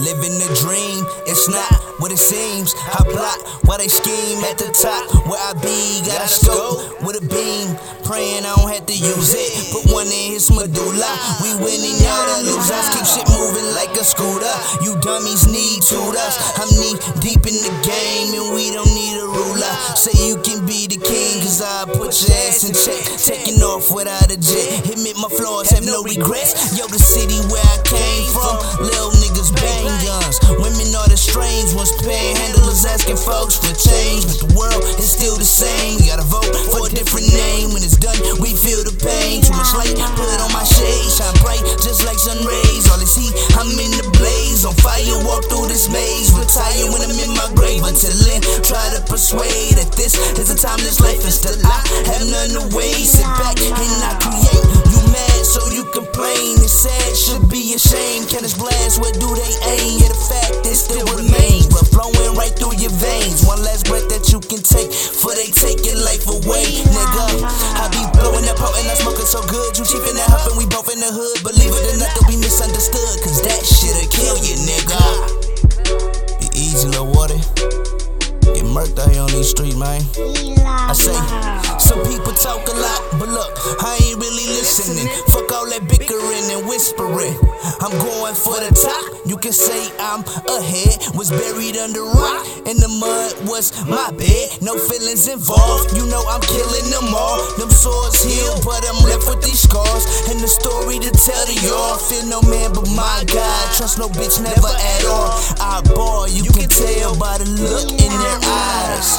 Living the dream, it's not what it seems. I plot while they scheme at the top. Where I be, got a scope with a beam. Praying I don't have to use it. Put one in his medulla. We winning, y'all the losers. Keep shit moving like a scooter. You dummies need tutors. I'm knee deep in the game and we don't need a ruler. Say you can be the king, cause I put your ass Taking off without a jet. Hit me my flaws, have no regrets. Yo, the city where I came from. Little niggas bang guns. Women are the strange ones. Panhandlers asking folks for change. But the world is still the same. We gotta vote for a different name when it's done. We feel the pain. Too much light, put on my shade. Shine bright, just like sun rays. All this heat, I'm in the blaze. On fire, walk through this maze. Retire when I'm in my grave. Until then, try to persuade that this is a timeless life. And still, I have none. Sit back and I create. You mad, so you complain. It's sad, should be a shame. Cannons blast, where do they aim? Yeah, the fact is still remains. But flowing right through your veins. One last breath that you can take. For they take your life away, nigga. I be blowing that potent, I'm smoking so good. You cheap on these streets, man. I say, some people talk a lot, but look, I ain't really listening. Fuck all that bickering and whispering. I'm going for the top. You can say I'm ahead. Was buried under rock, and the mud was my bed. No feelings involved. You know I'm killing them all. Them swords heal, but I'm left with these scars. And the story to tell to y'all. Fear no man but my God. Trust no bitch, never at all. Ah, I ball, you can tell by the look in their eyes.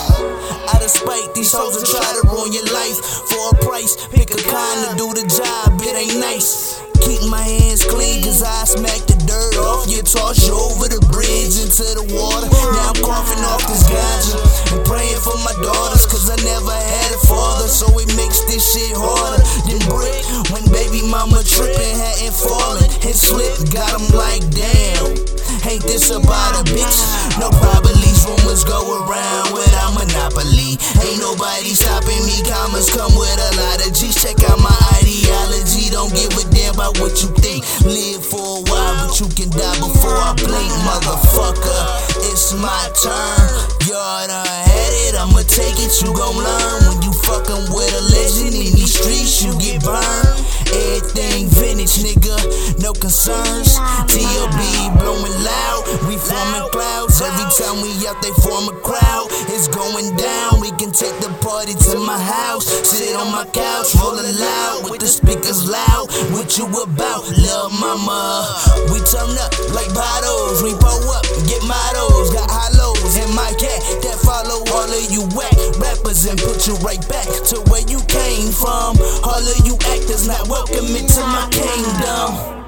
Out of spite, these hoes will try to ruin your life for a price. Pick a kind to do the job, it ain't nice. Keep my hands clean, cause I smack the dirt off. You toss you over the bridge into the water. Now I'm coughing off this ganja and praying for my daughters, cause I never had a father. So it makes this shit harder than brick. When baby mama tripping, hadn't fallen and slipped, got 'em like damn. Ain't this about a bitch? No probably's rumors go around without monopoly. Ain't nobody stopping me. Commas come with a lot of G's. Check out my ideology. Don't give a damn about what you think. Live for a while, but you can die before I blink, motherfucker. It's my turn. Y'all done had it. I'ma take it. You gon' learn when you fucking with a legend in these streets. You get burned. Everything vintage, nigga. No concerns. We forming clouds. Every time we out, they form a crowd. It's going down. We can take the party to my house. Sit on my couch, rolling loud with the speakers loud. What you about, lil' mama? We turn up like bottles. We pull up, get mottos. Got hollows in my cat that follow all of you whack rappers and put you right back to where you came from. All of you actors not welcome into my kingdom.